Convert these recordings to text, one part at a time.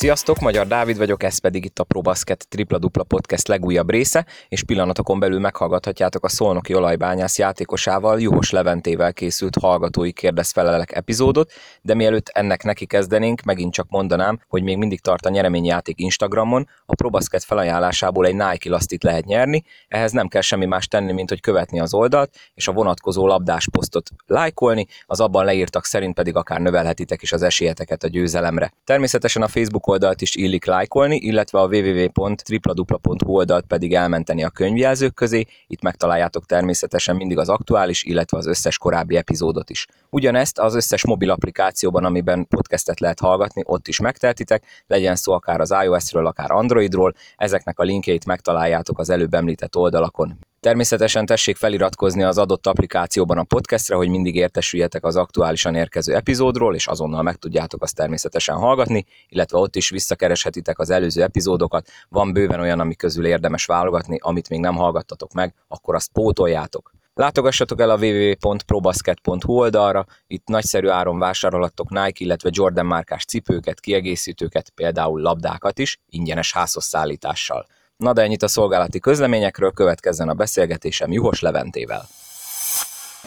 Sziasztok, Magyar Dávid vagyok, ez pedig itt a ProBasket Tripla Dupla Podcast legújabb része, és pillanatokon belül meghallgathatjátok a Szolnoki olajbányász játékosával, Juhos Leventével készült hallgatói kérdezfelelek epizódot, de mielőtt ennek neki kezdenénk, megint csak mondanám, hogy még mindig tart a nyereményjáték Instagramon, a ProBasket felajánlásából egy Nike lastit lehet nyerni, ehhez nem kell semmi más tenni, mint hogy követni az oldalt, és a vonatkozó labdás posztot lájkolni, az abban leírtak szerint pedig akár növelhetitek is az esélyeteket a győzelemre. Természetesen a Facebook oldalt is illik lájkolni, illetve a www.tripladupla.hu oldalt pedig elmenteni a könyvjelzők közé, itt megtaláljátok természetesen mindig az aktuális, illetve az összes korábbi epizódot is. Ugyanezt az összes mobil applikációban, amiben podcastet lehet hallgatni, ott is megteltitek, legyen szó akár az iOS-ről, akár Androidról, ezeknek a linkjeit megtaláljátok az előbb említett oldalakon. Természetesen tessék feliratkozni az adott applikációban a podcastre, hogy mindig értesüljetek az aktuálisan érkező epizódról, és azonnal meg tudjátok azt természetesen hallgatni, illetve ott is visszakereshetitek az előző epizódokat. Van bőven olyan, ami közül érdemes válogatni, amit még nem hallgattatok meg, akkor azt pótoljátok. Látogassatok el a www.probasket.hu oldalra, itt nagyszerű áron vásárolhattok Nike, illetve Jordan márkás cipőket, kiegészítőket, például labdákat is, ingyenes házhoz szállítással. Na de ennyit a szolgálati közleményekről, következzen a beszélgetésem Juhos Leventével.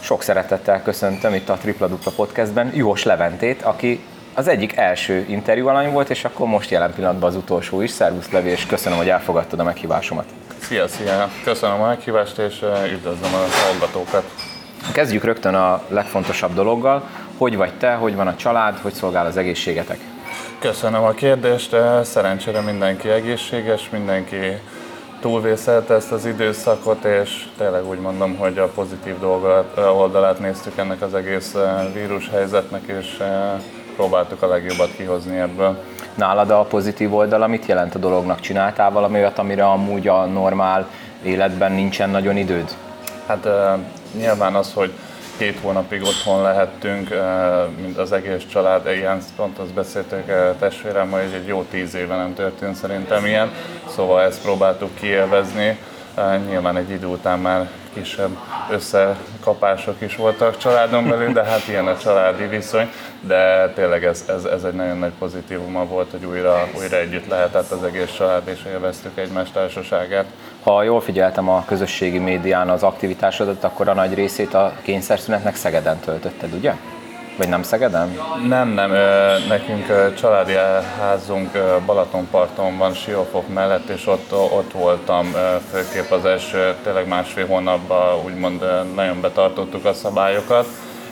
Sok szeretettel köszöntöm itt a Tripla Dupla Podcastben Juhos Leventét, aki az egyik első interjú alany volt, és akkor most jelen pillanatban az utolsó is. Szervusz Levi, és köszönöm, hogy elfogadtad a meghívásomat. Szia, szia! Köszönöm a meghívást, és üdvözlöm a hallgatókat. Kezdjük rögtön a legfontosabb dologgal. Hogy vagy te, hogy van a család, hogy szolgál az egészségetek? Köszönöm a kérdést, szerencsére mindenki egészséges, mindenki túlvészelte ezt az időszakot, és tényleg úgy mondom, hogy a pozitív dolgot, oldalát néztük ennek az egész vírus helyzetnek, és próbáltuk a legjobbat kihozni ebből. Nálad a pozitív oldala mit jelent a dolognak? Csináltál valami olyat, amire amúgy a normál életben nincsen nagyon időd? Hát nyilván az, hogy két hónapig otthon lehettünk, mint az egész család, ilyen pont azt beszéltük testvérem, hogy egy jó tíz éve nem történt szerintem ilyen, szóval ezt próbáltuk kielvezni. Nyilván egy idő után már kisebb összekapások is voltak családon belül, de hát ilyen a családi viszony, de tényleg ez, ez, ez egy nagyon nagy pozitívuma volt, hogy újra, újra együtt lehetett az egész család, és élveztük egymás társaságát. Ha jól figyeltem a közösségi médián az aktivitásodat, akkor a nagy részét a kényszerszünetnek Szegeden töltötted, ugye? Vagy nem Szegeden? Nem, nem. Nekünk családi házunk Balatonparton van, Siófok mellett, és ott, ott voltam főképp az első tényleg másfél hónapban, úgymond nagyon betartottuk a szabályokat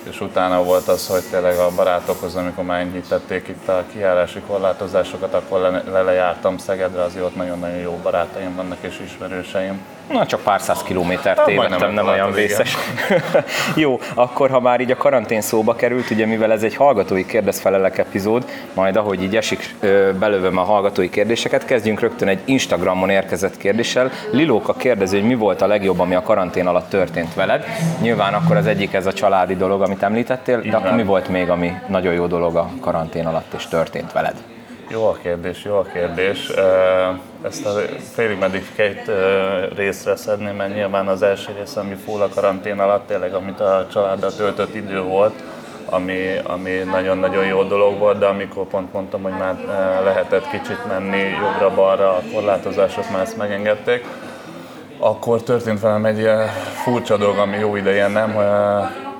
és utána volt az, hogy tényleg a barátokhoz, amikor már enyhítették itt a kijárási korlátozásokat, akkor le, le lejártam Szegedre, azért ott nagyon-nagyon jó barátaim vannak és ismerőseim. Na, csak pár száz kilométert tévedtem, nem olyan vészes. Jó, akkor ha már így a karantén szóba került, ugye mivel ez egy hallgatói kérdezfelelek epizód, majd ahogy így esik, belövöm a hallgatói kérdéseket, kezdjünk rögtön egy Instagramon érkezett kérdéssel. Lilóka kérdezi, hogy mi volt a legjobb, ami a karantén alatt történt veled. Nyilván akkor az egyik ez a családi dolog, amit említettél, de akkor mi volt még, ami nagyon jó dolog a karantén alatt és történt veled? Jó a kérdés, jó a kérdés. Ezt a félig meddig két részre szedném, mert nyilván az első rész, ami full a karantén alatt, tényleg amit a családdal töltött idő volt, ami, ami nagyon-nagyon jó dolog volt, de amikor pont mondtam, hogy már lehetett kicsit menni jobbra-balra, a korlátozások már ezt megengedték, akkor történt velem egy furcsa dolog, ami jó ideje nem,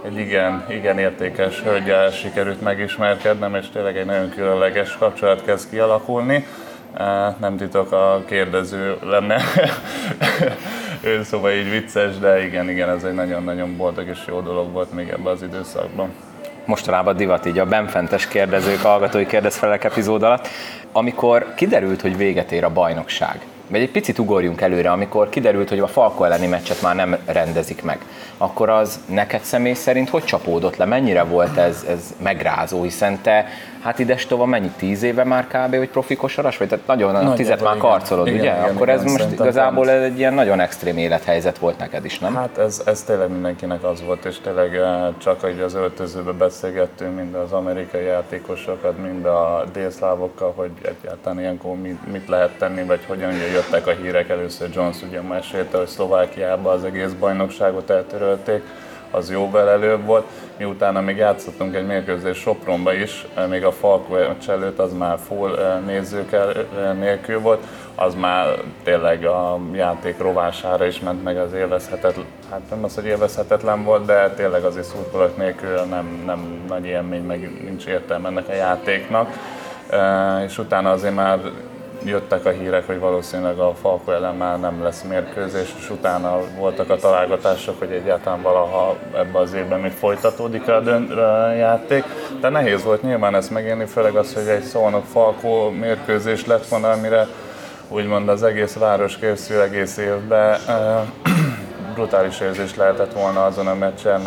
egy igen, igen értékes hölgyel sikerült megismerkednem, és tényleg egy nagyon különleges kapcsolat kezd kialakulni. Nem titok, a kérdező lenne. Ő szóval így vicces, de igen, igen, ez egy nagyon-nagyon boldog és jó dolog volt még ebben az időszakban. Mostanában divat így a benfentes kérdezők, hallgatói kérdezfelek epizód alatt, amikor kiderült, hogy véget ér a bajnokság, vagy egy picit ugorjunk előre, amikor kiderült, hogy a Falko elleni meccset már nem rendezik meg, akkor az neked személy szerint hogy csapódott le? Mennyire volt ez, ez megrázó, hiszen te hát ides tova mennyi, tíz éve már kb. hogy profi kosaras vagy? Tehát nagyon, nagyon tizet már karcolod, igen, ugye? Igen, Akkor igen, ez most igazából ez egy ilyen nagyon extrém élethelyzet volt neked is, nem? Hát ez, ez tényleg mindenkinek az volt, és tényleg eh, csak hogy az öltözőbe beszélgettünk mind az amerikai játékosokat, mind a délszlávokkal, hogy egyáltalán ilyenkor mit, mit lehet tenni, vagy hogyan jöttek a hírek. Először Jones ugye mesélte, hogy Szlovákiában az egész bajnokságot eltörölték, az jóval előbb volt. Miután még játszottunk egy mérkőzés Sopronba is, még a Falkó előtt az már full nézők nélkül volt, az már tényleg a játék rovására is ment meg az élvezhetetlen, hát nem az, hogy élvezhetetlen volt, de tényleg azért szurkolók nélkül nem, nem nagy élmény, meg nincs értelme ennek a játéknak. És utána azért már jöttek a hírek, hogy valószínűleg a Falko ellen már nem lesz mérkőzés, és utána voltak a találgatások, hogy egyáltalán valaha ebbe az évben még folytatódik a, dönt, a játék. De nehéz volt nyilván ezt megérni, főleg az, hogy egy szónok Falko mérkőzés lett volna, amire úgymond az egész város készül egész évben. brutális érzés lehetett volna azon a meccsen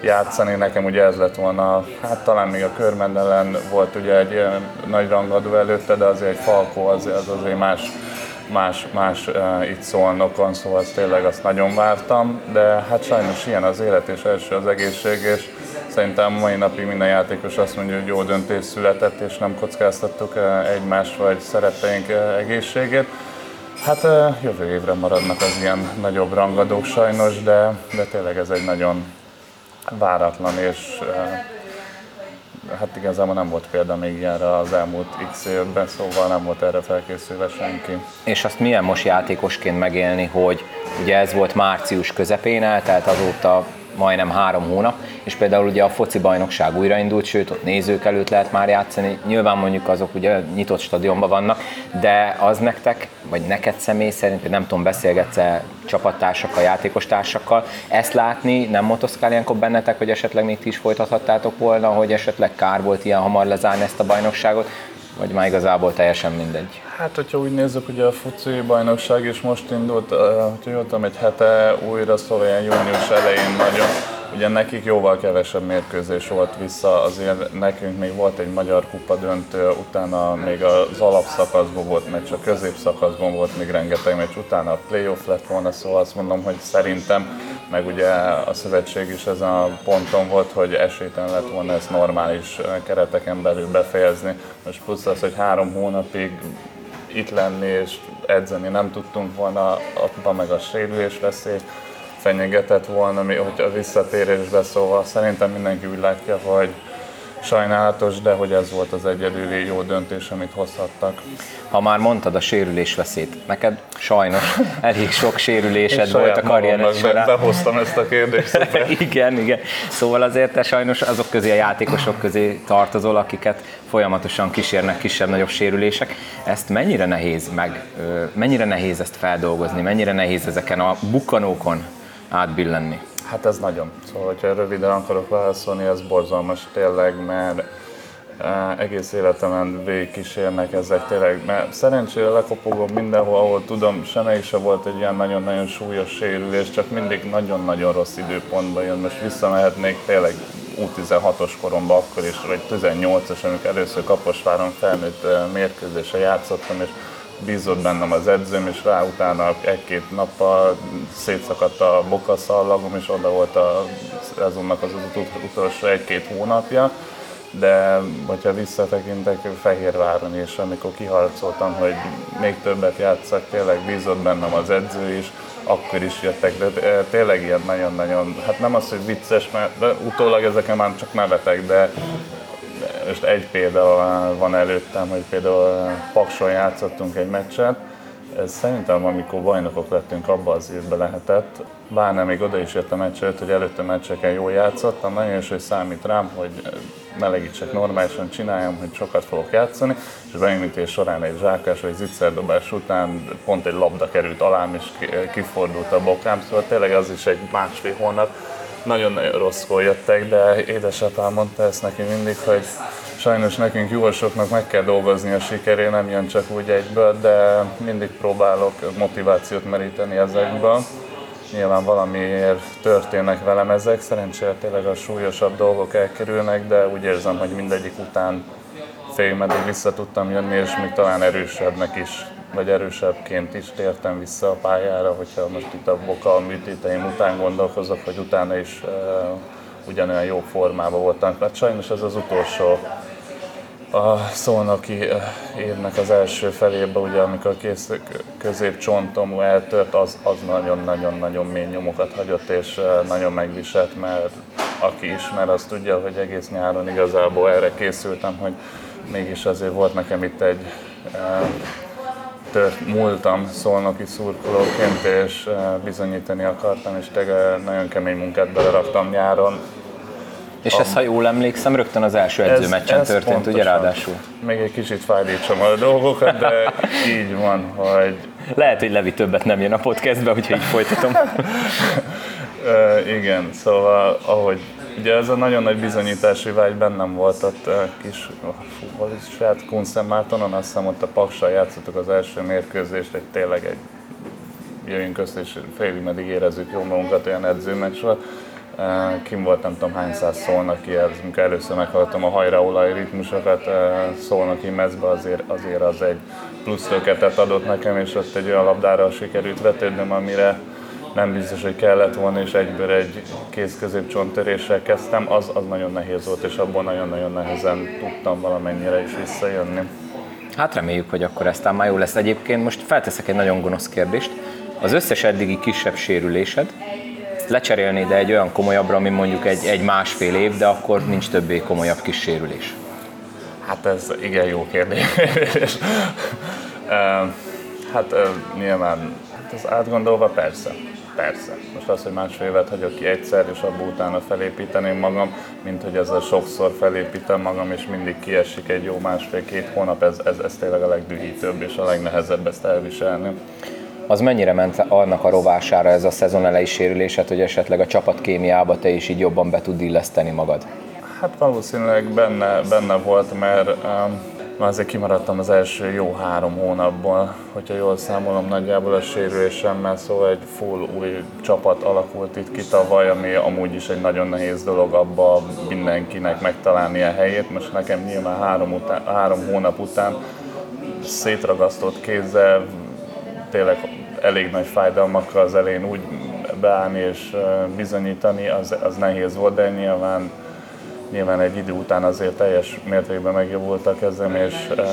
játszani. Nekem ugye ez lett volna, hát talán még a körmend ellen volt ugye egy nagy rangadó előtte, de azért egy Falkó az, az azért más, más, más uh, itt szólnokon, szóval azt tényleg azt nagyon vártam, de hát sajnos ilyen az élet és első az egészség, és szerintem mai napig minden játékos azt mondja, hogy jó döntés született, és nem kockáztattuk egymást vagy szeretteink egészségét. Hát jövő évre maradnak az ilyen nagyobb rangadók sajnos, de, de tényleg ez egy nagyon váratlan, és hát igazából nem volt példa még ilyenre az elmúlt x évben, szóval nem volt erre felkészülve senki. És azt milyen most játékosként megélni, hogy ugye ez volt március közepén el, tehát azóta majdnem három hónap, és például ugye a foci bajnokság újraindult, sőt ott nézők előtt lehet már játszani, nyilván mondjuk azok ugye nyitott stadionban vannak, de az nektek, vagy neked személy szerint, nem tudom, beszélgetsz-e csapattársakkal, játékostársakkal, ezt látni nem motoszkál ilyenkor bennetek, hogy esetleg még ti is folytathattátok volna, hogy esetleg kár volt ilyen hamar lezárni ezt a bajnokságot, vagy már igazából teljesen mindegy? Hát, hogyha úgy nézzük, ugye a foci bajnokság is most indult, hogyha jöttem egy hete újra, szóval június elején nagyon, ugye nekik jóval kevesebb mérkőzés volt vissza, azért nekünk még volt egy magyar kupa döntő, utána még az alapszakaszban volt meccs, a középszakaszban volt még rengeteg meccs, utána a playoff lett volna, szóval azt mondom, hogy szerintem, meg ugye a szövetség is ezen a ponton volt, hogy esélytelen lett volna ezt normális kereteken belül befejezni. Most plusz az, hogy három hónapig itt lenni és edzeni nem tudtunk volna, abban meg a sérülés veszély fenyegetett volna, hogy a visszatérésbe szóval szerintem mindenki úgy látja, hogy sajnálatos, de hogy ez volt az egyedüli jó döntés, amit hozhattak. Ha már mondtad a sérülés veszélyt, neked sajnos elég sok sérülésed volt a karriered során. Behoztam ezt a kérdést. igen, igen. Szóval azért te sajnos azok közé a játékosok közé tartozol, akiket folyamatosan kísérnek kisebb-nagyobb sérülések. Ezt mennyire nehéz meg, mennyire nehéz ezt feldolgozni, mennyire nehéz ezeken a bukkanókon átbillenni? Hát ez nagyon. Szóval, hogyha röviden akarok válaszolni, ez borzalmas tényleg, mert uh, egész életemen végigkísérnek ezek tényleg, mert szerencsére lekopogom mindenhol, ahol tudom, semmi se volt egy ilyen nagyon-nagyon súlyos sérülés, csak mindig nagyon-nagyon rossz időpontban jön. Most visszamehetnék tényleg U16-os koromban akkor is, vagy 18-as, amikor először Kaposváron felnőtt mérkőzése játszottam, és bízott bennem az edzőm, és rá utána egy-két nappal szétszakadt a bokaszallagom, és oda volt a szezonnak az, utolsó egy-két hónapja. De hogyha visszatekintek Fehérváron is, amikor kiharcoltam, hogy még többet játszak, tényleg bízott bennem az edző is, akkor is jöttek, de tényleg ilyen nagyon-nagyon, hát nem az, hogy vicces, mert de utólag ezeken már csak nevetek, de most egy példa van előttem, hogy például Pakson játszottunk egy meccset, ez szerintem, amikor bajnokok lettünk, abban az évben lehetett. Bár még oda is jött a meccs előtt, hogy előtte meccseken jól játszottam, nagyon is, hogy számít rám, hogy melegítsek normálisan, csináljam, hogy sokat fogok játszani, és beindítés során egy zsákás vagy zicserdobás után pont egy labda került alám, és kifordult a bokám, szóval tényleg az is egy másfél hónap, nagyon rosszkor jöttek, de édesapám mondta ezt neki mindig, hogy sajnos nekünk júosoknak meg kell dolgozni a sikeré, nem jön csak úgy egyből, de mindig próbálok motivációt meríteni ezekből. Nyilván valamiért történnek velem ezek, szerencsére tényleg a súlyosabb dolgok elkerülnek, de úgy érzem, hogy mindegyik után fél meddig vissza tudtam jönni, és még talán erősebbnek is vagy erősebbként is tértem vissza a pályára, hogyha most itt a boka műtéteim után gondolkozok, hogy utána is uh, ugyanolyan jó formában voltam. Mert sajnos ez az utolsó a szolnoki évnek az első felébe, ugye amikor a kész, középcsontom eltört, az, az nagyon-nagyon-nagyon mély nyomokat hagyott, és nagyon megviselt, mert aki ismer, az tudja, hogy egész nyáron igazából erre készültem, hogy mégis azért volt nekem itt egy tört múltam szolnoki szurkolóként, és bizonyítani akartam, és tényleg nagyon kemény munkát beleraktam nyáron. És ez, ha jól emlékszem, rögtön az első edzőmeccsen történt, pontosan. ugye ráadásul? Még egy kicsit fájdítsam a dolgokat, de így van, hogy... Lehet, hogy Levi többet nem jön a podcastbe, úgyhogy így folytatom. uh, igen, szóval ahogy Ugye ez a nagyon nagy bizonyítási vágy bennem volt ott kis, fú, hol is saját Kunszentmártonon, azt hiszem ott a Paksal játszottuk az első mérkőzést, egy tényleg egy jöjjünk össze, és félig meddig érezzük jól magunkat, olyan edzőmeccs volt. Kim volt nem tudom hány száz szólnak ez, amikor először meghallottam a hajraolaj ritmusokat szólnaki mezbe, azért, azért az egy plusz adott nekem, és ott egy olyan labdára sikerült vetődnöm, amire nem biztos, hogy kellett volna, és egyből egy kéz középcsonttöréssel kezdtem, az, az nagyon nehéz volt, és abból nagyon-nagyon nehezen tudtam valamennyire is visszajönni. Hát reméljük, hogy akkor ez már jó lesz. Egyébként most felteszek egy nagyon gonosz kérdést. Az összes eddigi kisebb sérülésed, lecserélnéd egy olyan komolyabbra, ami mondjuk egy, egy másfél év, de akkor nincs többé komolyabb kis sérülés? Hát ez igen jó kérdés. hát nyilván hát ez átgondolva persze. Persze. Most az, hogy másfél évet hagyok ki egyszer, és abból utána felépíteném magam, mint hogy ezzel sokszor felépítem magam, és mindig kiesik egy jó másfél-két hónap, ez, ez, ez tényleg a legdühítőbb és a legnehezebb ezt elviselni. Az mennyire ment annak a rovására ez a szezon elejé sérülésed, hogy esetleg a csapatkémiába te is így jobban be tud illeszteni magad? Hát valószínűleg benne, benne volt, mert um, már azért kimaradtam az első jó három hónapból, hogyha jól számolom nagyjából a sérülésemmel, szóval egy full új csapat alakult itt ki tavaly, ami amúgy is egy nagyon nehéz dolog abba mindenkinek megtalálni a helyét. Most nekem nyilván három, után, három hónap után szétragasztott kézzel, tényleg elég nagy fájdalmakkal az elején úgy beállni és bizonyítani, az, az nehéz volt, de nyilván nyilván egy idő után azért teljes mértékben megjobbult a és uh,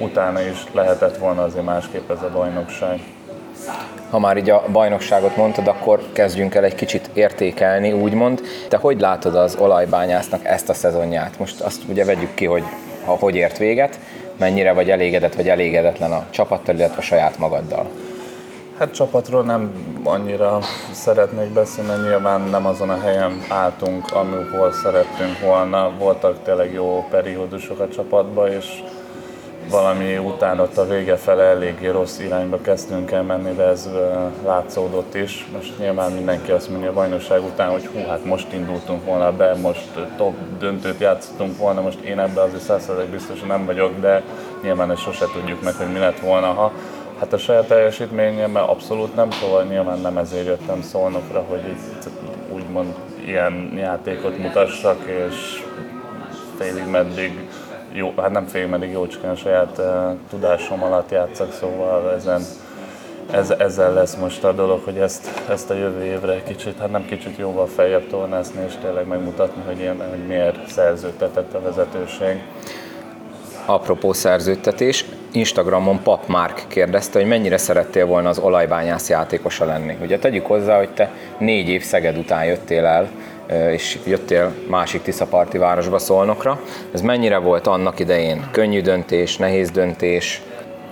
utána is lehetett volna azért másképp ez a bajnokság. Ha már így a bajnokságot mondtad, akkor kezdjünk el egy kicsit értékelni, úgymond. Te hogy látod az olajbányásznak ezt a szezonját? Most azt ugye vegyük ki, hogy ha hogy ért véget, mennyire vagy elégedett vagy elégedetlen a csapattal, illetve saját magaddal? Hát csapatról nem annyira szeretnék beszélni, nyilván nem azon a helyen álltunk, amikor szerettünk volna. Voltak tényleg jó periódusok a csapatban, és valami után ott a vége fele eléggé rossz irányba kezdtünk el menni, de ez látszódott is. Most nyilván mindenki azt mondja a bajnokság után, hogy hú, hát most indultunk volna be, most top döntőt játszottunk volna, most én ebben azért százszerzek biztos nem vagyok, de nyilván ezt sose tudjuk meg, hogy mi lett volna, ha Hát a saját teljesítményemmel abszolút nem, szóval nyilván nem ezért jöttem szolnokra, hogy itt úgymond ilyen játékot mutassak, és félig meddig jó, hát nem félig meddig jócskán saját uh, tudásom alatt játszak, szóval ezen, ez, ezzel lesz most a dolog, hogy ezt, ezt a jövő évre kicsit, hát nem kicsit jóval feljebb tornászni, és tényleg megmutatni, hogy, ilyen, hogy miért szerződtetett a vezetőség apropó szerződtetés, Instagramon Pap Mark kérdezte, hogy mennyire szerettél volna az olajbányász játékosa lenni. Ugye tegyük hozzá, hogy te négy év Szeged után jöttél el, és jöttél másik Tiszaparti városba Szolnokra. Ez mennyire volt annak idején? Könnyű döntés, nehéz döntés?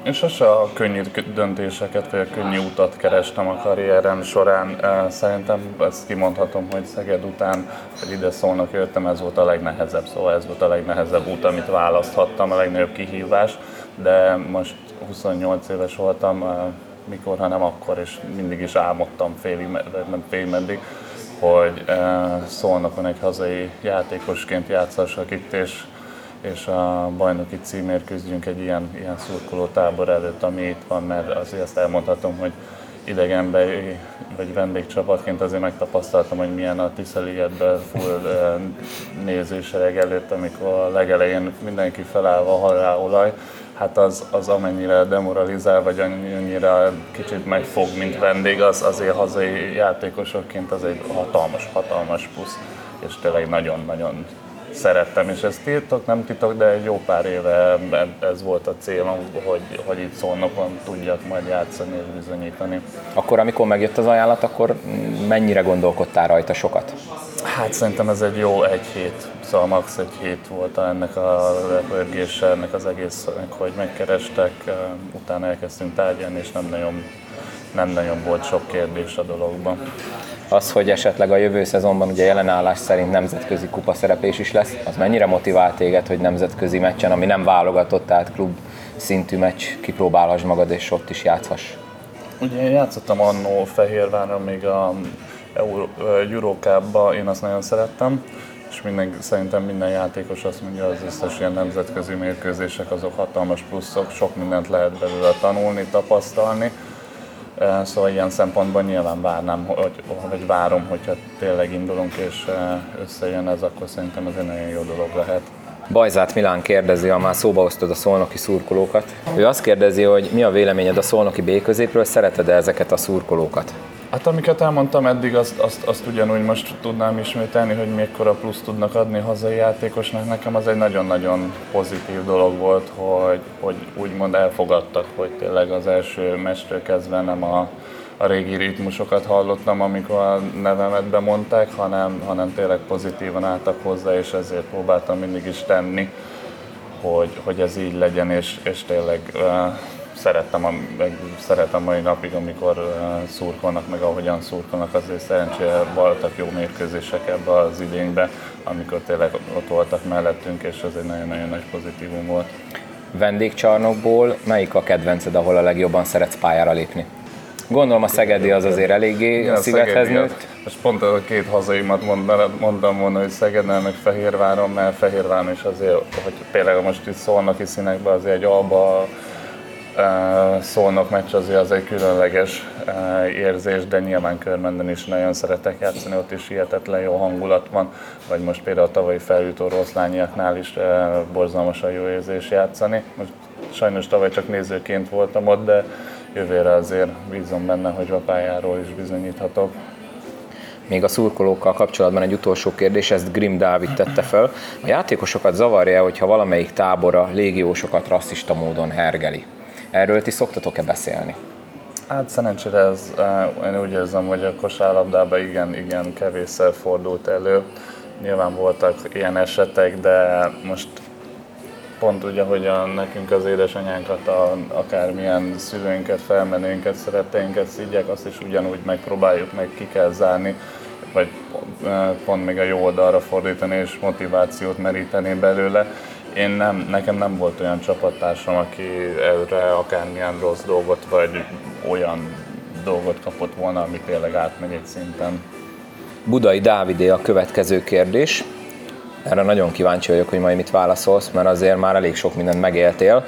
Én sose a könnyű döntéseket, vagy a könnyű utat kerestem a karrierem során. Szerintem ezt kimondhatom, hogy Szeged után, hogy ide szólnak jöttem, ez volt a legnehezebb, szóval ez volt a legnehezebb út, amit választhattam, a legnagyobb kihívás, de most 28 éves voltam, mikor, ha nem akkor, és mindig is álmodtam félig, nem félig meddig, hogy szólnakon egy hazai játékosként játszassak itt, és és a bajnoki címért küzdjünk egy ilyen, ilyen szurkoló tábor előtt, ami itt van, mert azért azt elmondhatom, hogy idegenbe vagy vendégcsapatként azért megtapasztaltam, hogy milyen a Tiszeligetben full nézősereg előtt, amikor a legelején mindenki felállva olaj, hát az, az amennyire demoralizál, vagy annyira kicsit megfog, mint vendég, az azért hazai játékosokként az egy hatalmas, hatalmas plusz, és tényleg nagyon-nagyon szerettem, és ez titok, nem titok, de egy jó pár éve ez volt a célom, hogy, hogy itt szolnokon tudjak majd játszani és bizonyítani. Akkor, amikor megjött az ajánlat, akkor mennyire gondolkodtál rajta sokat? Hát szerintem ez egy jó egy hét, szóval max. egy hét volt ennek a repörgése, ennek az egésznek, hogy megkerestek, utána elkezdtünk tárgyalni, és nem nagyon, nem nagyon volt sok kérdés a dologban. Az, hogy esetleg a jövő szezonban ugye jelenállás szerint nemzetközi kupa szereplés is lesz, az mennyire motivál téged, hogy nemzetközi meccsen, ami nem válogatott, tehát klub szintű meccs, kipróbálhass magad és ott is játszhass? Ugye én játszottam annó Fehérváron még a Eurocup-ba, én azt nagyon szerettem, és minden, szerintem minden játékos azt mondja, az összes ilyen nemzetközi mérkőzések azok hatalmas pluszok, sok mindent lehet belőle tanulni, tapasztalni. Szóval ilyen szempontból nyilván várnám, hogy, vagy várom, hogyha tényleg indulunk és összejön ez, akkor szerintem ez egy nagyon jó dolog lehet. Bajzát Milán kérdezi, ha már szóba osztod a szolnoki szurkolókat. Ő azt kérdezi, hogy mi a véleményed a szolnoki B középről, szereted-e ezeket a szurkolókat? Hát amiket elmondtam eddig, azt, azt, azt ugyanúgy most tudnám ismételni, hogy mekkora plusz tudnak adni hazai játékosnak. Nekem az egy nagyon-nagyon pozitív dolog volt, hogy, hogy úgymond elfogadtak, hogy tényleg az első mestről kezdve nem a, a régi ritmusokat hallottam, amikor a nevemet bemondták, hanem, hanem tényleg pozitívan álltak hozzá, és ezért próbáltam mindig is tenni, hogy, hogy ez így legyen, és, és tényleg szerettem, a, meg szeretem mai napig, amikor uh, szurkolnak, meg ahogyan szurkolnak, azért szerencsére voltak jó mérkőzések ebbe az idénybe, amikor tényleg ott voltak mellettünk, és ez egy nagyon-nagyon nagy pozitívum volt. Vendégcsarnokból melyik a kedvenced, ahol a legjobban szeretsz pályára lépni? Gondolom a Szegedi az azért eléggé Igen, a szívedhez nőtt. Most pont a két hazaimat mondtam volna, hogy Szegeden meg Fehérváron, mert Fehérváron is azért, hogy például most itt szólnak is színekbe, azért egy alba Szolnok meccs azért az egy különleges érzés, de nyilván körmenden is nagyon szeretek játszani, ott is hihetetlen jó hangulat van, vagy most például a tavalyi felült oroszlányiaknál is borzalmasan jó érzés játszani. Most sajnos tavaly csak nézőként voltam ott, de jövőre azért bízom benne, hogy a pályáról is bizonyíthatok. Még a szurkolókkal kapcsolatban egy utolsó kérdés, ezt Grim Dávid tette fel. A játékosokat zavarja, hogyha valamelyik tábora légiósokat rasszista módon hergeli? Erről ti szoktatok-e beszélni? Hát szerencsére ez, eh, én úgy érzem, hogy a kosárlabdában igen, igen kevésszer fordult elő. Nyilván voltak ilyen esetek, de most pont ugye, hogy a, nekünk az édesanyánkat, a, akármilyen szülőinket, felmenőinket, szeretteinket szígyek, azt is ugyanúgy megpróbáljuk meg ki kell zárni, vagy eh, pont még a jó oldalra fordítani és motivációt meríteni belőle én nem, nekem nem volt olyan csapattársam, aki erre akármilyen rossz dolgot, vagy olyan dolgot kapott volna, ami tényleg átmegy egy szinten. Budai Dávidé a következő kérdés. Erre nagyon kíváncsi vagyok, hogy majd mit válaszolsz, mert azért már elég sok mindent megéltél.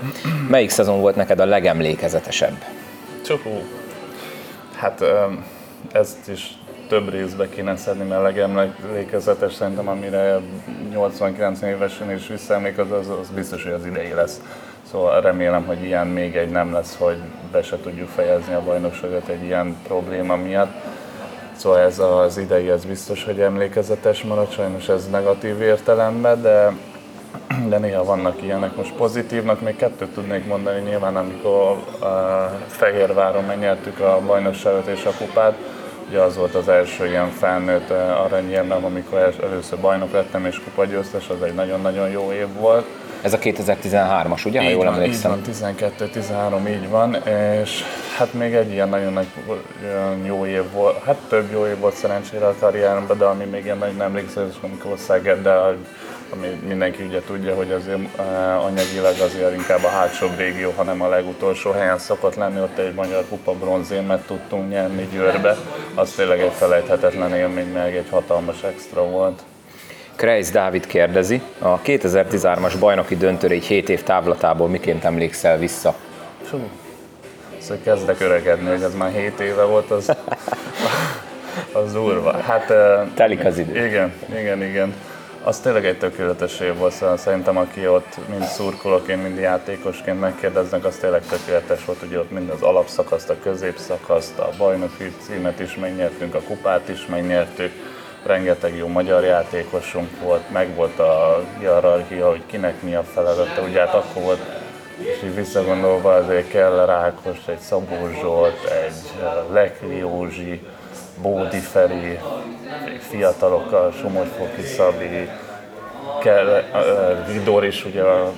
Melyik szezon volt neked a legemlékezetesebb? Csupó. Hát ezt is több részbe kéne szedni, mert legemlékezetes szerintem, amire 89 évesen is visszaemlék, az, az, az biztos, hogy az idei lesz. Szóval remélem, hogy ilyen még egy nem lesz, hogy be se tudjuk fejezni a bajnokságot egy ilyen probléma miatt. Szóval ez az idei, ez biztos, hogy emlékezetes marad, sajnos ez negatív értelemben, de, de néha vannak ilyenek. Most pozitívnak még kettőt tudnék mondani, nyilván amikor uh, Fehérváron megnyertük a bajnokságot és a kupát, Ugye az volt az első ilyen felnőtt eh, aranyérmem, amikor először bajnok lettem és kupagyőztes, az egy nagyon-nagyon jó év volt. Ez a 2013-as, ugye, így ha jól emlékszem? Így van, 12-13 így van, és hát még egy ilyen nagyon nagy jó év volt, hát több jó év volt szerencsére a karrieremben, de ami még ilyen nagy nem emlékszem, amikor Szegeddel ami mindenki ugye tudja, hogy azért uh, anyagilag azért inkább a hátsóbb régió, hanem a legutolsó helyen szokott lenni, ott egy magyar kupa bronzérmet tudtunk nyerni Győrbe, az tényleg egy felejthetetlen élmény, meg egy hatalmas extra volt. Kreis Dávid kérdezi, a 2013-as bajnoki döntőre egy 7 év távlatából miként emlékszel vissza? Fú, szóval kezdek öregedni, hogy ez már 7 éve volt, az, az durva. Hát, Telik az idő. Igen, igen, igen az tényleg egy tökéletes év volt, szóval szerintem aki ott mind szurkolóként, mind játékosként megkérdeznek, az tényleg tökéletes volt, hogy ott mind az alapszakaszt, a középszakaszt, a bajnoki címet is megnyertünk, a kupát is megnyertük, rengeteg jó magyar játékosunk volt, meg volt a hierarchia, hogy kinek mi a feladata. Ugye hát akkor volt, és így visszagondolva azért kell Rákos, egy Szabó Zsolt, egy Lekvi Józsi, Bódi Feri, fiatalokkal, Somogyfoki Szabi, kell, Vidor is ugye a,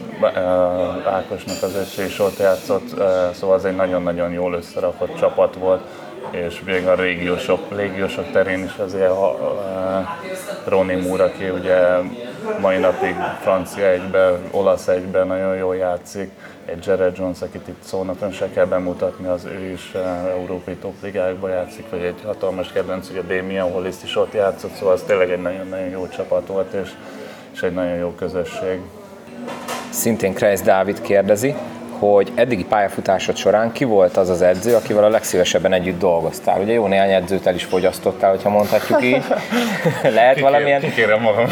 Ákosnak az öccse is ott játszott, szóval az egy nagyon-nagyon jól összerakott csapat volt, és még a régiósok, régiósok terén is azért a, Ronnie Moore, aki ugye mai napig francia egyben, olasz egyben nagyon jól játszik, egy Jared Jones, akit itt szónapon se kell bemutatni, az ő is európai topligákban játszik, vagy egy hatalmas kedvenc, ugye Damien Hollis is ott játszott, szóval az tényleg egy nagyon-nagyon jó csapat volt, és és egy nagyon jó közösség. Szintén Kreis Dávid kérdezi, hogy eddigi pályafutásod során ki volt az az edző, akivel a legszívesebben együtt dolgoztál? Ugye jó néhány edzőt el is fogyasztottál, hogyha mondhatjuk így. Lehet Kikér, valamilyen... Kikérem magam.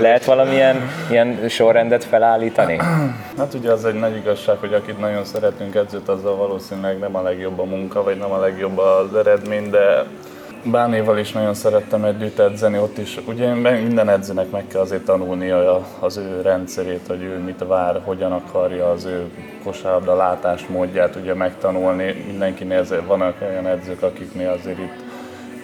Lehet valamilyen ilyen sorrendet felállítani? Hát ugye az egy nagy igazság, hogy akit nagyon szeretünk edzőt, azzal valószínűleg nem a legjobb a munka, vagy nem a legjobb az eredmény, de Bánéval is nagyon szerettem együtt edzeni, ott is. Ugye minden edzőnek meg kell azért tanulnia az ő rendszerét, hogy ő mit vár, hogyan akarja az ő kosárlabda látásmódját ugye megtanulni. Mindenkinél azért vannak olyan edzők, akiknél azért itt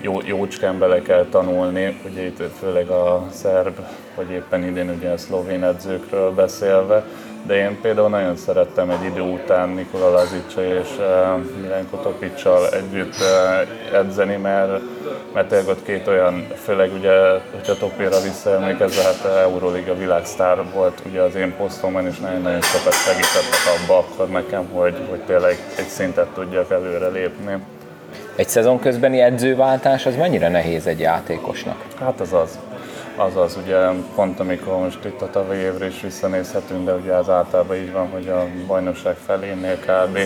jó, jócskán bele kell tanulni, ugye itt főleg a szerb, vagy éppen idén ugye a szlovén edzőkről beszélve, de én például nagyon szerettem egy idő után Nikola Lazicsa és uh, Milenko Topicsal együtt uh, edzeni, mert, mert tényleg ott két olyan, főleg ugye, hogyha Topira visszaemlékezve, hát Euroliga világsztár volt ugye az én posztomon, és nagyon-nagyon sokat segítettek abba akkor nekem, hogy, hogy tényleg egy szintet tudjak előre lépni. Egy szezon közbeni edzőváltás az mennyire nehéz egy játékosnak? Hát az az. Azaz, ugye pont amikor most itt a tavalyi évre is visszanézhetünk, de ugye az általában így van, hogy a bajnokság felénél kb.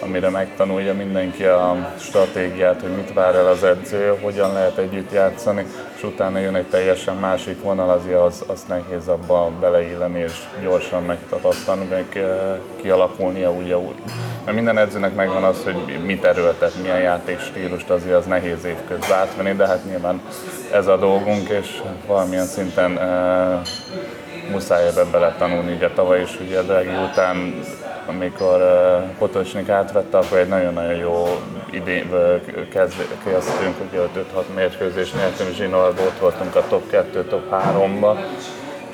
amire megtanulja mindenki a stratégiát, hogy mit vár el az edző, hogyan lehet együtt játszani, és utána jön egy teljesen másik vonal, azért az, az nehéz abba beleilleni és gyorsan megtapasztalni, meg eh, kialakulnia ugye úgy. Mert minden edzőnek megvan az, hogy mit erőltet, milyen játékstílust, azért az nehéz év közben átvenni, de hát nyilván ez a dolgunk, és valamilyen szinten uh, muszáj ebbe beletanulni. Ugye tavaly is ugye Draghi után, amikor uh, Potocsnik átvette, akkor egy nagyon-nagyon jó idén kezdtünk, ugye 5-6 mérkőzés nyertünk, Zsinolba ott voltunk a top 2, top 3-ba,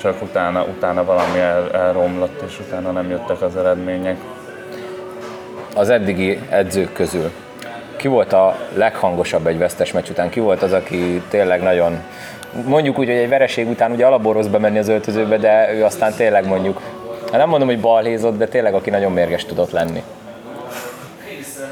csak utána, utána valami el, elromlott, és utána nem jöttek az eredmények. Az eddigi edzők közül ki volt a leghangosabb egy vesztes meccs után? Ki volt az, aki tényleg nagyon, mondjuk úgy, hogy egy vereség után ugye alapból bemenni az öltözőbe, de ő aztán tényleg mondjuk, hát nem mondom, hogy balhézott, de tényleg aki nagyon mérges tudott lenni.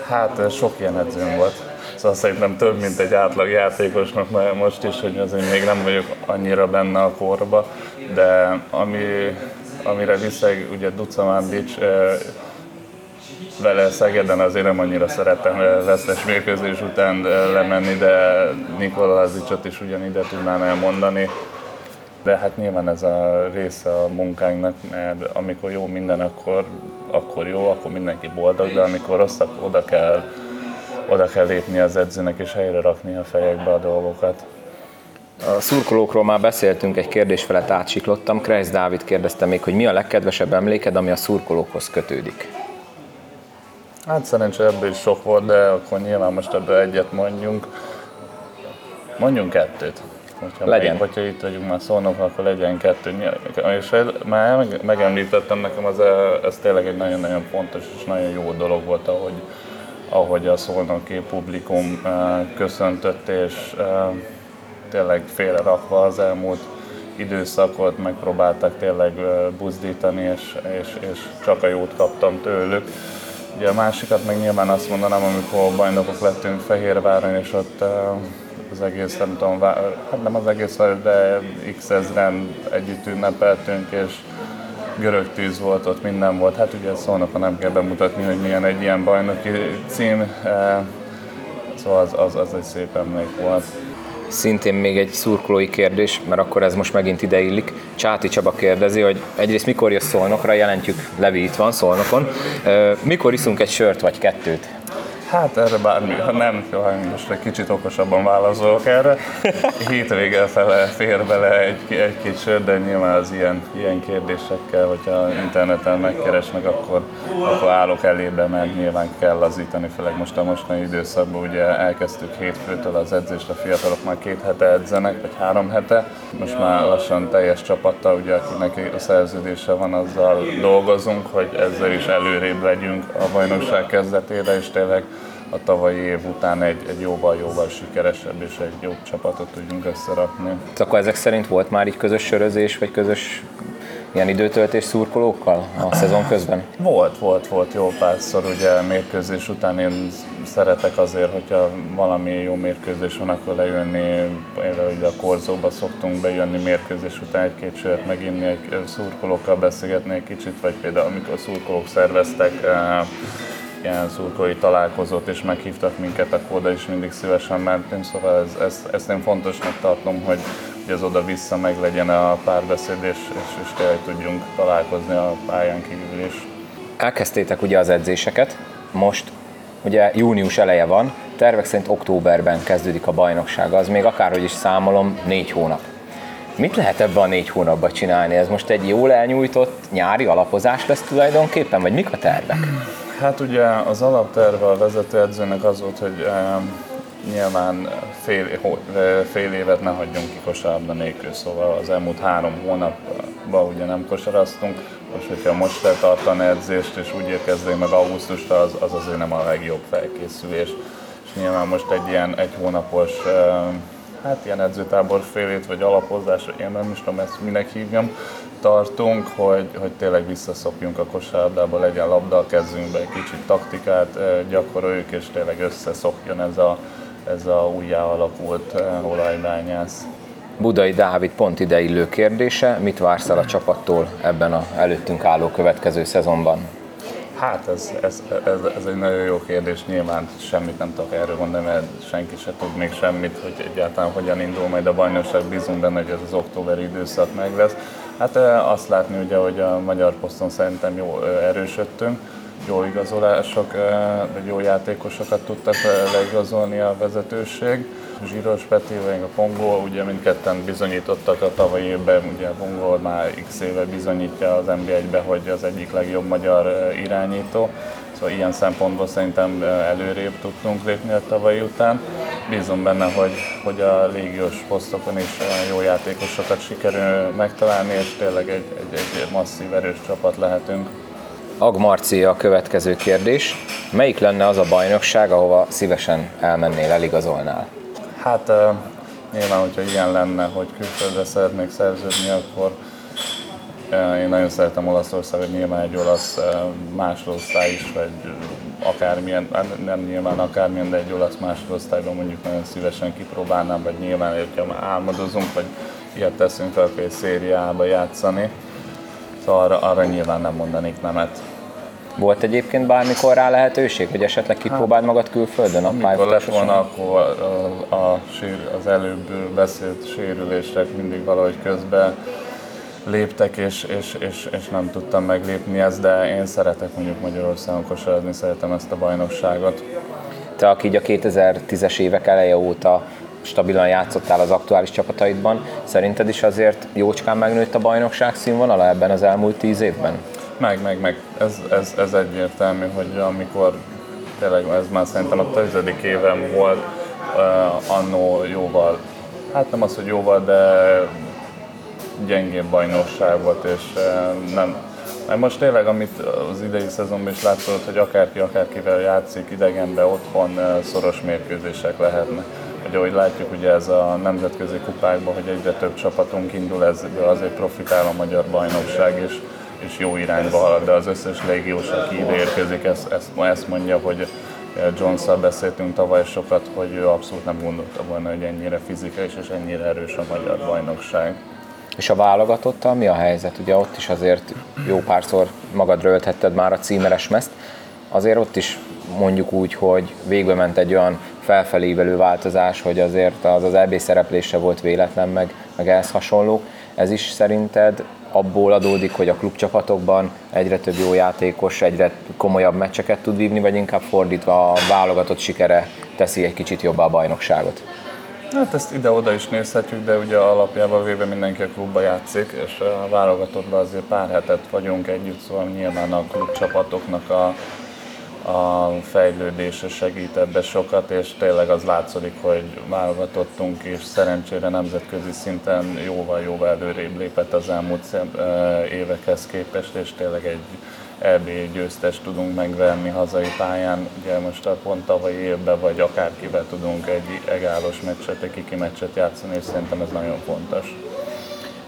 Hát sok ilyen edzőm volt. Szóval szerintem több, mint egy átlag játékosnak most is, hogy azért még nem vagyok annyira benne a korba, de ami, amire viszeg, ugye Duca Mandic, vele Szegeden azért nem annyira szerettem vesztes mérkőzés után lemenni, de Nikola Lazicsot is ugyanide tudnám elmondani. De hát nyilván ez a része a munkánknak, mert amikor jó minden, akkor, akkor jó, akkor mindenki boldog, de amikor rossz, akkor oda kell, oda kell lépni az edzőnek és helyre rakni a fejekbe a dolgokat. A szurkolókról már beszéltünk, egy kérdés felett átsiklottam. Kreis Dávid kérdezte még, hogy mi a legkedvesebb emléked, ami a szurkolókhoz kötődik. Hát szerencsére ebből is sok volt, de akkor nyilván most ebből egyet mondjunk. Mondjunk kettőt. Hogyha legyen. Még, hogyha itt vagyunk már szónok, akkor legyen kettő. És már megemlítettem nekem, az, ez tényleg egy nagyon-nagyon fontos és nagyon jó dolog volt, ahogy, ahogy a szónoki publikum köszöntött, és tényleg félre rakva az elmúlt időszakot megpróbáltak tényleg buzdítani, és, és, és csak a jót kaptam tőlük. Ugye a másikat meg nyilván azt mondanám, amikor bajnokok lettünk Fehérváron, és ott az egész, nem tudom, hát nem az egész de x ezren együtt ünnepeltünk, és görög tűz volt, ott minden volt. Hát ugye szólnak, nem kell bemutatni, hogy milyen egy ilyen bajnoki cím, szóval az, az, az egy szép emlék volt. Szintén még egy szurkolói kérdés, mert akkor ez most megint ideillik. Csáti Csaba kérdezi, hogy egyrészt mikor jössz Szolnokra, jelentjük, Levi itt van Szolnokon. Mikor iszunk egy sört vagy kettőt? Hát erre bármi, ha nem, jó, most egy kicsit okosabban válaszolok erre. Hétvége fele fér bele egy, egy-két sör, de nyilván az ilyen, ilyen kérdésekkel, hogyha interneten megkeresnek, akkor, akkor állok elébe, mert nyilván kell lazítani, főleg most a mostani időszakban ugye elkezdtük hétfőtől az edzést, a fiatalok már két hete edzenek, vagy három hete. Most már lassan teljes csapattal, ugye akinek a szerződése van, azzal dolgozunk, hogy ezzel is előrébb legyünk a bajnokság kezdetére, és tényleg a tavalyi év után egy, egy jóval-jóval sikeresebb és egy jobb csapatot tudjunk összerakni. Akkor ezek szerint volt már így közös sörözés, vagy közös ilyen időtöltés szurkolókkal a szezon közben? Volt, volt, volt jó párszor, ugye mérkőzés után én szeretek azért, hogyha valami jó mérkőzés van, akkor lejönni, ugye a korzóba szoktunk bejönni mérkőzés után egy-két sört meginni, egy szurkolókkal beszélgetni egy kicsit, vagy például amikor szurkolók szerveztek eh, ilyen szurkolói találkozót, és meghívtak minket, akkor oda is mindig szívesen mentünk, szóval ez, ez, ezt én fontosnak tartom, hogy, hogy az oda-vissza meg legyen a párbeszéd, és, és, és tényleg tudjunk találkozni a pályán kívül is. Elkezdtétek ugye az edzéseket, most ugye június eleje van, tervek szerint októberben kezdődik a bajnokság, az még akárhogy is számolom, négy hónap. Mit lehet ebben a négy hónapban csinálni? Ez most egy jól elnyújtott nyári alapozás lesz tulajdonképpen, vagy mik a tervek? Hát ugye az alapterve a vezetőedzőnek az volt, hogy nyilván fél, fél évet ne hagyjunk ki kosárlabda nélkül, szóval az elmúlt három hónapban ugye nem kosaraztunk, most hogyha most lehet tartani edzést, és úgy érkezzünk meg augusztusra, az, az azért nem a legjobb felkészülés. És nyilván most egy ilyen egy hónapos hát ilyen edzőtábor félét, vagy alapozás, én nem is tudom ezt minek hívjam, tartunk, hogy, hogy tényleg visszaszokjunk a kosárlabdába, legyen labda a kezünkbe, egy kicsit taktikát gyakoroljuk, és tényleg összeszokjon ez a, ez a újjá alakult olajbányász. Budai Dávid pont ideillő kérdése, mit vársz el a csapattól ebben a előttünk álló következő szezonban? Hát ez, ez, ez, ez egy nagyon jó kérdés, nyilván semmit nem tudok erről mondani, mert senki se tud még semmit, hogy egyáltalán hogyan indul majd a bajnokság, bízunk benne, hogy ez az októberi időszak meg lesz. Hát azt látni ugye, hogy a magyar poszton szerintem jó erősödtünk, jó igazolások, vagy jó játékosokat tudtak leigazolni a vezetőség. Zsíros Peti, vagy a Pongó, ugye mindketten bizonyítottak a tavalyi évben, ugye a Pongó már x éve bizonyítja az NBA-be, hogy az egyik legjobb magyar irányító. Szóval ilyen szempontból szerintem előrébb tudtunk lépni a tavalyi után. Bízom benne, hogy, hogy a légiós posztokon is jó játékosokat sikerül megtalálni, és tényleg egy, egy, egy masszív, erős csapat lehetünk. Ag Marci a következő kérdés. Melyik lenne az a bajnokság, ahova szívesen elmennél, eligazolnál? Hát uh, nyilván, hogyha ilyen lenne, hogy külföldre szeretnék szerződni, akkor én nagyon szeretem Olaszországot, nyilván egy olasz másodosztály is, vagy akármilyen, hát nem nyilván akármilyen, de egy olasz másodosztályban mondjuk nagyon szívesen kipróbálnám, vagy nyilván, hogyha álmodozunk, vagy ilyet teszünk fel, hogy szériába játszani. Szóval arra, arra nyilván nem mondanék nemet. Volt egyébként bármikor rá lehetőség, hogy esetleg kipróbáld magad külföldön? Amikor lett volna, akkor a, a, az előbb beszélt sérülések mindig valahogy közben léptek, és, és, és, és nem tudtam meglépni ezt, de én szeretek mondjuk Magyarországon kosarazni, szeretem ezt a bajnokságot. Te, aki így a 2010-es évek eleje óta stabilan játszottál az aktuális csapataidban, szerinted is azért jócskán megnőtt a bajnokság színvonala ebben az elmúlt tíz évben? Meg, meg, meg. Ez, ez, ez egyértelmű, hogy amikor tényleg ez már szerintem a tizedik évem volt, uh, annó jóval, hát nem az, hogy jóval, de gyengébb bajnokság volt, és uh, nem, mert most tényleg, amit az idei szezonban is látszott, hogy akárki akárkivel játszik idegenbe, otthon szoros mérkőzések lehetnek. Ugye, ahogy látjuk, ugye ez a nemzetközi kupákban, hogy egyre több csapatunk indul, ez azért profitál a magyar bajnokság, és és jó irányba halad, de az összes légiós, aki ide érkezik, ezt, ezt, ezt mondja, hogy eh, jones beszéltünk tavaly sokat, hogy ő abszolút nem gondolta volna, hogy ennyire fizikai és ennyire erős a magyar bajnokság. És a válogatottal mi a helyzet? Ugye ott is azért jó párszor magadra ölthetted már a címeres meszt, azért ott is mondjuk úgy, hogy végbe ment egy olyan felfelévelő változás, hogy azért az az EB szereplése volt véletlen, meg, meg ehhez hasonló. Ez is szerinted abból adódik, hogy a klubcsapatokban egyre több jó játékos, egyre komolyabb meccseket tud vívni, vagy inkább fordítva a válogatott sikere teszi egy kicsit jobbá a bajnokságot? Hát ezt ide-oda is nézhetjük, de ugye alapjában véve mindenki a klubba játszik, és a válogatottban azért pár hetet vagyunk együtt, szóval nyilván a klubcsapatoknak a a fejlődése segít ebbe sokat, és tényleg az látszik, hogy válogatottunk, és szerencsére nemzetközi szinten jóval-jóval előrébb lépett az elmúlt évekhez képest, és tényleg egy EB győztes tudunk megverni hazai pályán. Ugye most a pont tavalyi évben, vagy akárkivel tudunk egy egálos meccset, egy kiki meccset játszani, és szerintem ez nagyon fontos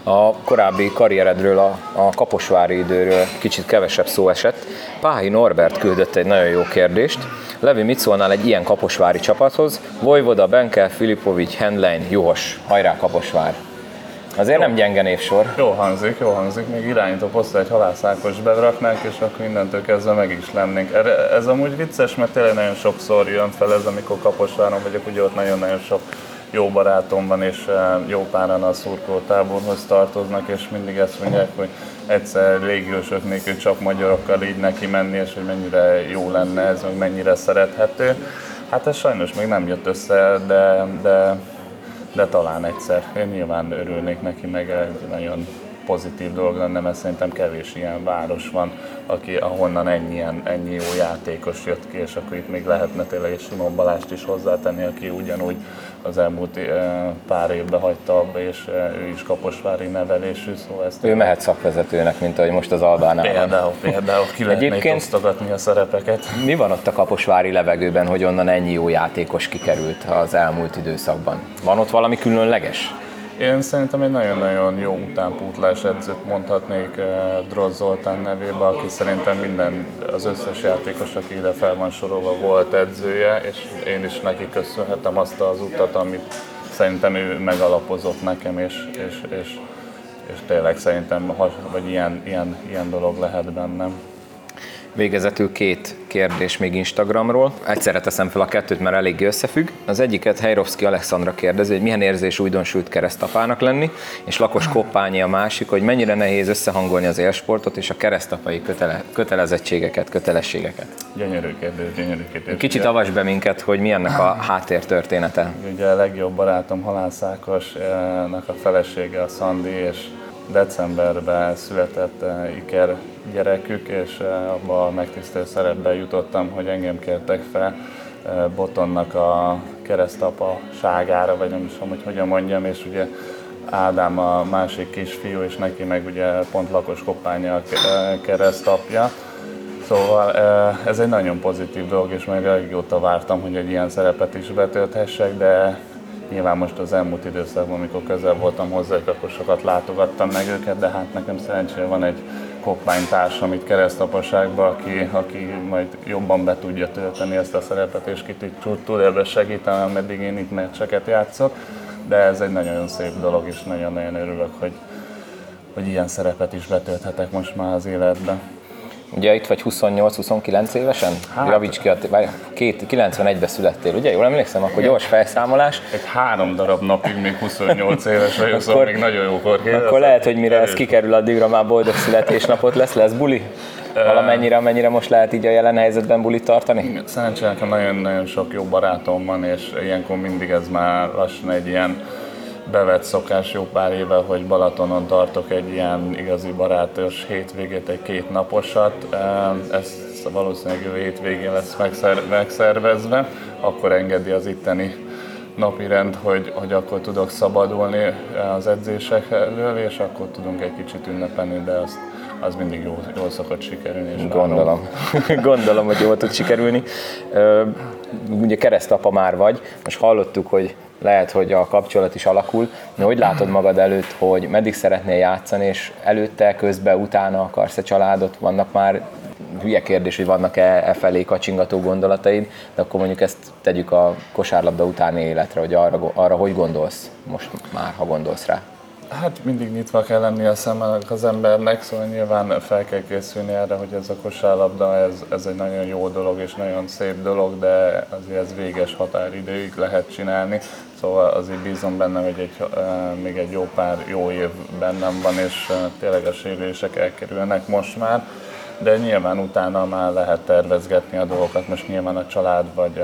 a korábbi karrieredről, a, a kaposvári időről kicsit kevesebb szó esett. Páhi Norbert küldött egy nagyon jó kérdést. Levi, mit szólnál egy ilyen kaposvári csapathoz? Vojvoda, Benke, Filipovics, Handlein, Juhos. Hajrá Kaposvár! Azért jó. nem gyenge névsor. Jó hangzik, jó hangzik. Még irányító posztra egy halászákos beraknánk, és akkor mindentől kezdve meg is lennénk. Ez amúgy vicces, mert tényleg nagyon sokszor jön fel ez, amikor Kaposváron vagyok, ugye ott nagyon-nagyon sok jó barátom van, és eh, jó páran a szurkolótáborhoz tartoznak, és mindig ezt mondják, hogy egyszer légiósok nélkül csak magyarokkal így neki menni, és hogy mennyire jó lenne ez, meg mennyire szerethető. Hát ez sajnos még nem jött össze, de, de, de talán egyszer. Én nyilván örülnék neki, meg egy nagyon pozitív dolog lenne, mert szerintem kevés ilyen város van, aki, ahonnan ennyi, ilyen, ennyi jó játékos jött ki, és akkor itt még lehetne tényleg egy Simon Balást is hozzátenni, aki ugyanúgy az elmúlt eh, pár évben hagyta abba, és eh, ő is kaposvári nevelésű, szóval ezt... Ő mehet szakvezetőnek, mint ahogy most az Albánál Például, például ki lehetne Egyébként osztogatni a szerepeket. Mi van ott a kaposvári levegőben, hogy onnan ennyi jó játékos kikerült az elmúlt időszakban? Van ott valami különleges? Én szerintem egy nagyon-nagyon jó utánpótlás edzőt mondhatnék eh, Drozz Zoltán nevébe, aki szerintem minden, az összes játékos, aki ide fel van sorolva, volt edzője, és én is neki köszönhetem azt az utat, amit szerintem ő megalapozott nekem, és, és, és, és tényleg szerintem, vagy ilyen, ilyen, ilyen dolog lehet bennem. Végezetül két kérdés még Instagramról. Egyszerre teszem fel a kettőt, mert eléggé összefügg. Az egyiket Heirovski Alexandra kérdezi, hogy milyen érzés újdonsült keresztapának lenni, és Lakos Koppányi a másik, hogy mennyire nehéz összehangolni az élsportot és a keresztapai kötele, kötelezettségeket, kötelességeket. Gyönyörű kérdés, gyönyörű kérdés. Kicsit avas be minket, hogy mi ennek a háttér története. Ugye a legjobb barátom Halászákosnak a felesége a Szandi, és decemberben született eh, Iker gyerekük, és eh, abban a megtisztelő szerepben jutottam, hogy engem kértek fel eh, Botonnak a keresztapa-ságára, vagy nem is tudom, hogy hogyan mondjam, és ugye Ádám a másik kisfiú, és neki meg ugye pont lakos koppánya a keresztapja. Szóval ez egy nagyon pozitív dolog, és meg régóta vártam, hogy egy ilyen szerepet is betölthessek, de Nyilván most az elmúlt időszakban, amikor közel voltam hozzá, akkor sokat látogattam meg őket, de hát nekem szerencsére van egy koppánytársam itt keresztapaságban, aki, aki majd jobban be tudja tölteni ezt a szerepet, és kit tud ebbe segíteni, ameddig én itt meccseket játszok. De ez egy nagyon szép dolog, és nagyon-nagyon örülök, hogy, hogy ilyen szerepet is betölthetek most már az életben. Ugye itt vagy 28-29 évesen? Hát, Javíts ki, a, vagy 91-ben születtél, ugye? Jól emlékszem, akkor gyors felszámolás. Egy három darab napig még 28 éves vagyok, szóval még nagyon jókor kér. Akkor lehet, hogy mire ez kikerül, addigra már boldog születésnapot lesz, lesz buli? Valamennyire, amennyire most lehet így a jelen helyzetben bulit tartani? Szerencsére nagyon-nagyon sok jó barátom van, és ilyenkor mindig ez már lassan egy ilyen bevett szokás jó pár éve, hogy Balatonon tartok egy ilyen igazi barátos hétvégét, egy két naposat. Ez valószínűleg jövő hétvégén lesz megszervezve, akkor engedi az itteni napi rend, hogy, hogy akkor tudok szabadulni az edzések elől, és akkor tudunk egy kicsit ünnepelni, de azt az mindig jól, jól szokott sikerülni. És Gondolom. Gondolom, hogy jól tud sikerülni. Ugye keresztapa már vagy, most hallottuk, hogy lehet, hogy a kapcsolat is alakul. De hogy látod magad előtt, hogy meddig szeretnél játszani, és előtte, közben, utána akarsz-e családot? Vannak már hülye kérdés, hogy vannak-e e felé kacsingató gondolataid, de akkor mondjuk ezt tegyük a kosárlabda utáni életre, hogy arra, arra hogy gondolsz most már, ha gondolsz rá? Hát mindig nyitva kell lenni a szemnek az embernek, szóval nyilván fel kell készülni erre, hogy ez a kosárlabda, ez, ez egy nagyon jó dolog és nagyon szép dolog, de azért ez véges határidőig lehet csinálni. Szóval azért bízom benne, hogy egy, még egy jó pár jó év bennem van, és tényleg a sérülések elkerülnek most már de nyilván utána már lehet tervezgetni a dolgokat, most nyilván a család vagy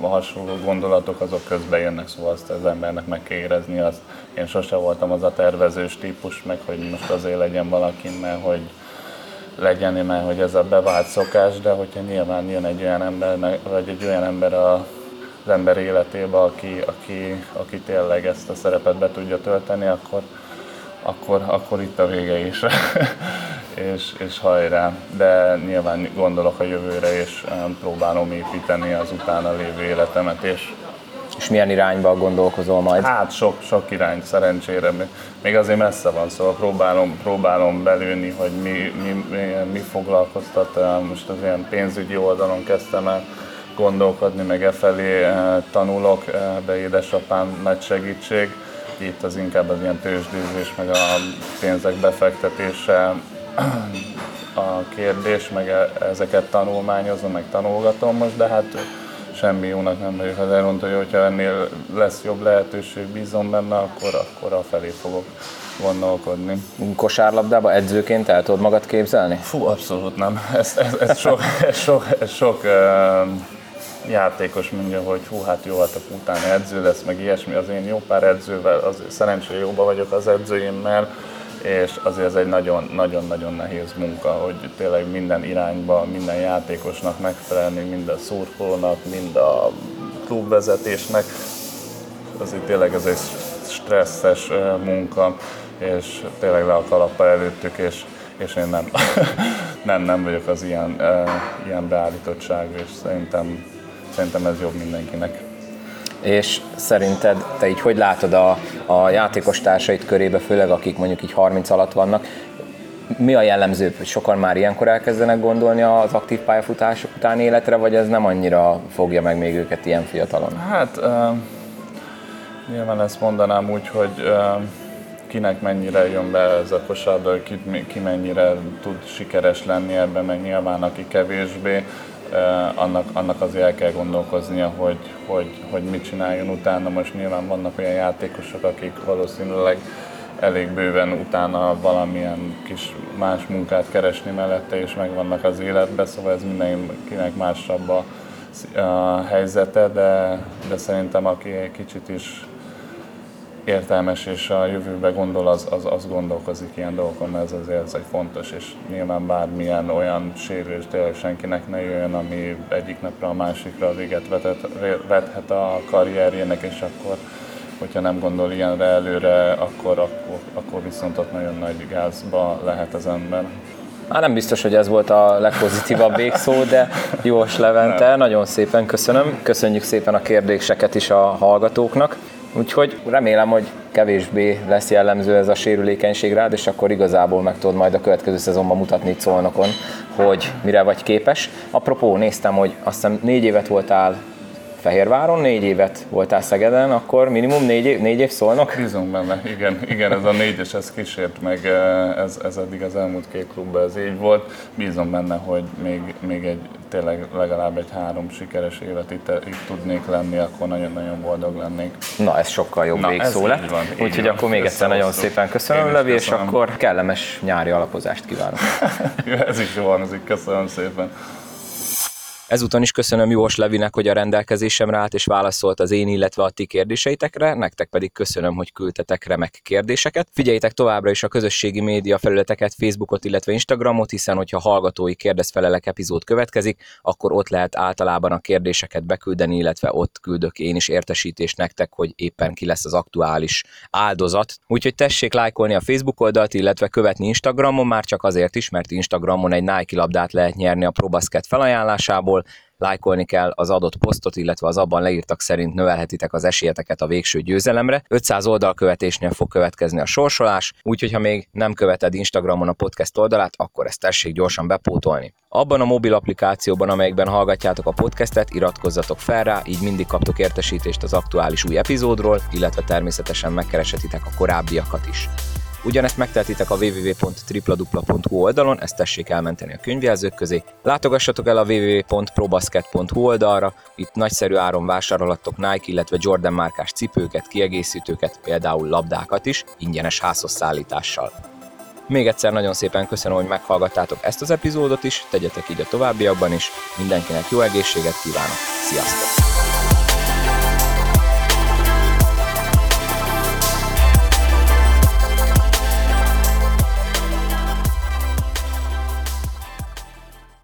a hasonló gondolatok azok közbe jönnek, szóval azt az embernek meg kell érezni azt. Én sose voltam az a tervezős típus, meg hogy most azért legyen valaki, mert hogy legyen, mert hogy ez a bevált szokás, de hogyha nyilván jön egy olyan ember, vagy egy olyan ember a, az ember életébe, aki, aki, aki tényleg ezt a szerepet be tudja tölteni, akkor, akkor, akkor itt a vége is. és, és hajrá. De nyilván gondolok a jövőre, és próbálom építeni az utána lévő életemet, és és milyen irányba gondolkozol majd? Hát sok, sok irány szerencsére. Még azért messze van, szóval próbálom, próbálom belőni, hogy mi, mi, mi, mi foglalkoztat. Most az ilyen pénzügyi oldalon kezdtem el gondolkodni, meg e felé tanulok, de édesapám nagy segítség. Itt az inkább az ilyen tőzsdézés, meg a pénzek befektetése, a kérdés, meg e- ezeket tanulmányozom, meg tanulgatom most, de hát semmi jónak nem vagyok. Az hogy hogyha ennél lesz jobb lehetőség, bízom benne, akkor, akkor a felé fogok gondolkodni. Kosárlabdába edzőként el tudod magad képzelni? Fú, abszolút nem. Ez, ez, ez sok, ez sok, ez sok uh, játékos mondja, hogy hú, hát jó, hát a utána edző lesz, meg ilyesmi. Az én jó pár edzővel, az szerencsére jóba vagyok az edzőimmel, és azért ez egy nagyon-nagyon nehéz munka, hogy tényleg minden irányba, minden játékosnak megfelelni, mind a szurkolónak, mind a klubvezetésnek. Azért tényleg ez egy stresszes munka, és tényleg le a kalappa előttük, és, és én nem, nem, nem vagyok az ilyen, ilyen beállítottság, és szerintem, szerintem ez jobb mindenkinek. És szerinted te így hogy látod a, a játékos társait körébe, főleg akik mondjuk így 30 alatt vannak, mi a jellemző, hogy sokan már ilyenkor elkezdenek gondolni az aktív pályafutások után életre, vagy ez nem annyira fogja meg még őket ilyen fiatalon? Hát uh, nyilván ezt mondanám úgy, hogy uh, kinek mennyire jön be ez a kosárda, ki, ki mennyire tud sikeres lenni ebben, meg nyilván aki kevésbé annak, annak azért el kell gondolkoznia, hogy, hogy, hogy mit csináljon utána. Most nyilván vannak olyan játékosok, akik valószínűleg elég bőven utána valamilyen kis más munkát keresni mellette, és megvannak az életbe, szóval ez mindenkinek másabb a, a helyzete, de, de szerintem aki egy kicsit is értelmes és a jövőbe gondol, az, az, az gondolkozik ilyen dolgokon, ez azért ez egy fontos, és nyilván bármilyen olyan sérülés tényleg senkinek ne jöjjön, ami egyik napra a másikra véget vethet, vethet a karrierjének, és akkor hogyha nem gondol ilyenre előre, akkor, akkor, akkor viszont ott nagyon nagy gázba lehet az ember. Már nem biztos, hogy ez volt a legpozitívabb végszó, de Jós Levente, nem. nagyon szépen köszönöm. Köszönjük szépen a kérdéseket is a hallgatóknak. Úgyhogy remélem, hogy kevésbé lesz jellemző ez a sérülékenység rád, és akkor igazából meg tudod majd a következő szezonban mutatni itt szolnokon, hogy mire vagy képes. Apropó, néztem, hogy azt hiszem négy évet voltál Fehérváron, négy évet voltál Szegeden, akkor minimum négy év, négy év szólnak? Bízunk benne, igen, igen, ez a négyes, ez kísért meg, eh, ez, ez eddig az elmúlt két klubban ez így volt. Bízom benne, hogy még, még egy, tényleg legalább egy három sikeres évet itt, itt tudnék lenni, akkor nagyon-nagyon boldog lennék. Na, ez sokkal jobb Na, végszó lett. Úgyhogy akkor még egyszer nagyon szépen köszönöm, Levi, és akkor kellemes nyári alapozást kívánok. ez is jó így köszönöm szépen. Ezúton is köszönöm Jós Levinek, hogy a rendelkezésemre állt és válaszolt az én, illetve a ti kérdéseitekre, nektek pedig köszönöm, hogy küldtetek remek kérdéseket. Figyeljétek továbbra is a közösségi média felületeket, Facebookot, illetve Instagramot, hiszen hogyha hallgatói kérdezfelelek epizód következik, akkor ott lehet általában a kérdéseket beküldeni, illetve ott küldök én is értesítést nektek, hogy éppen ki lesz az aktuális áldozat. Úgyhogy tessék lájkolni a Facebook oldalt, illetve követni Instagramon, már csak azért is, mert Instagramon egy Nike labdát lehet nyerni a ProBasket felajánlásából, oldalról, lájkolni kell az adott posztot, illetve az abban leírtak szerint növelhetitek az esélyeteket a végső győzelemre. 500 oldalkövetésnél fog következni a sorsolás, úgyhogy ha még nem követed Instagramon a podcast oldalát, akkor ezt tessék gyorsan bepótolni. Abban a mobil applikációban, amelyikben hallgatjátok a podcastet, iratkozzatok fel rá, így mindig kaptok értesítést az aktuális új epizódról, illetve természetesen megkeresetitek a korábbiakat is. Ugyanezt megtehetitek a www.tripladupla.hu oldalon, ezt tessék elmenteni a könyvjelzők közé. Látogassatok el a www.probasket.hu oldalra, itt nagyszerű áron vásárolhattok Nike, illetve Jordan márkás cipőket, kiegészítőket, például labdákat is, ingyenes házhoz szállítással. Még egyszer nagyon szépen köszönöm, hogy meghallgattátok ezt az epizódot is, tegyetek így a továbbiakban is, mindenkinek jó egészséget kívánok, sziasztok!